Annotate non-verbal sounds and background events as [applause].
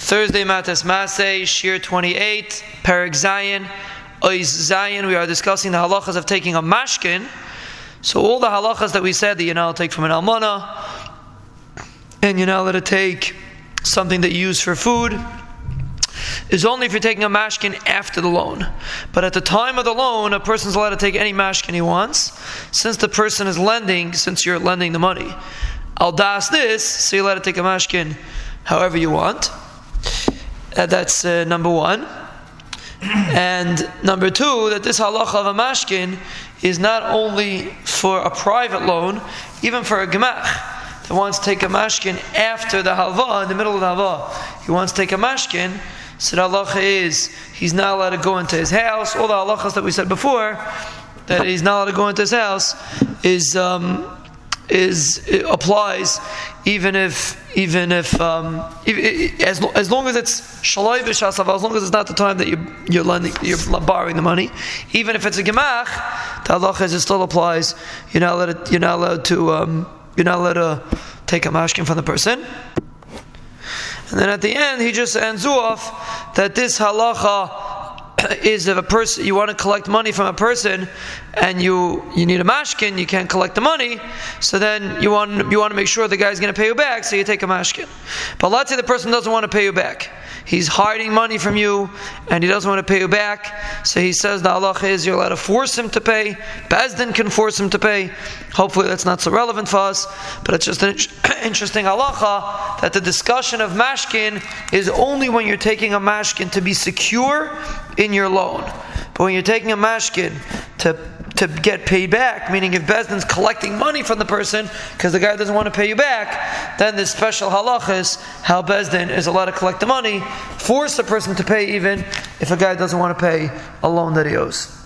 Thursday Matas Masay, Shir 28, Perik Zayin, Ois Zayin. We are discussing the halachas of taking a mashkin. So all the halachas that we said that allowed to take from an almana, and you now not it take something that you use for food, is only if you're taking a mashkin after the loan. But at the time of the loan, a person's allowed to take any mashkin he wants, since the person is lending, since you're lending the money. I'll das this, so you're allowed to take a mashkin however you want. Uh, that's uh, number one. And number two, that this halacha of a mashkin is not only for a private loan, even for a gemach that wants to take a mashkin after the halva, in the middle of the halva, he wants to take a mashkin. So the halacha is he's not allowed to go into his house. All the halachas that we said before, that he's not allowed to go into his house, is um, is applies even if even if, um, if as, as long as it's shaloi b'shasav, as long as it's not the time that you, you're lending, you're borrowing the money, even if it's a gemach, the halacha is it still applies. You're not allowed to, you're not allowed to um, you're not allowed to take a mashkin from the person. And then at the end, he just ends off that this halacha [coughs] is if a person you want to collect money from a person and you you need a mashkin, you can't collect the money, so then you want you want to make sure the guy's going to pay you back, so you take a mashkin. But let's say the person doesn't want to pay you back. He's hiding money from you and he doesn't want to pay you back. So he says the halacha is you're allowed to force him to pay. Beis Din can force him to pay. Hopefully that's not so relevant for us, but it's just an [clears throat] interesting halacha that the discussion of mashkin is only when you're taking a mashkin to be secure in your loan. But when you're taking a mashkin to to get paid back, meaning if Beis Din's collecting money from the person because the guy doesn't want to pay you back, then this special halacha is how Bezdin is allowed to collect the money, force the person to pay even if a guy doesn't want to pay a loan that he owes.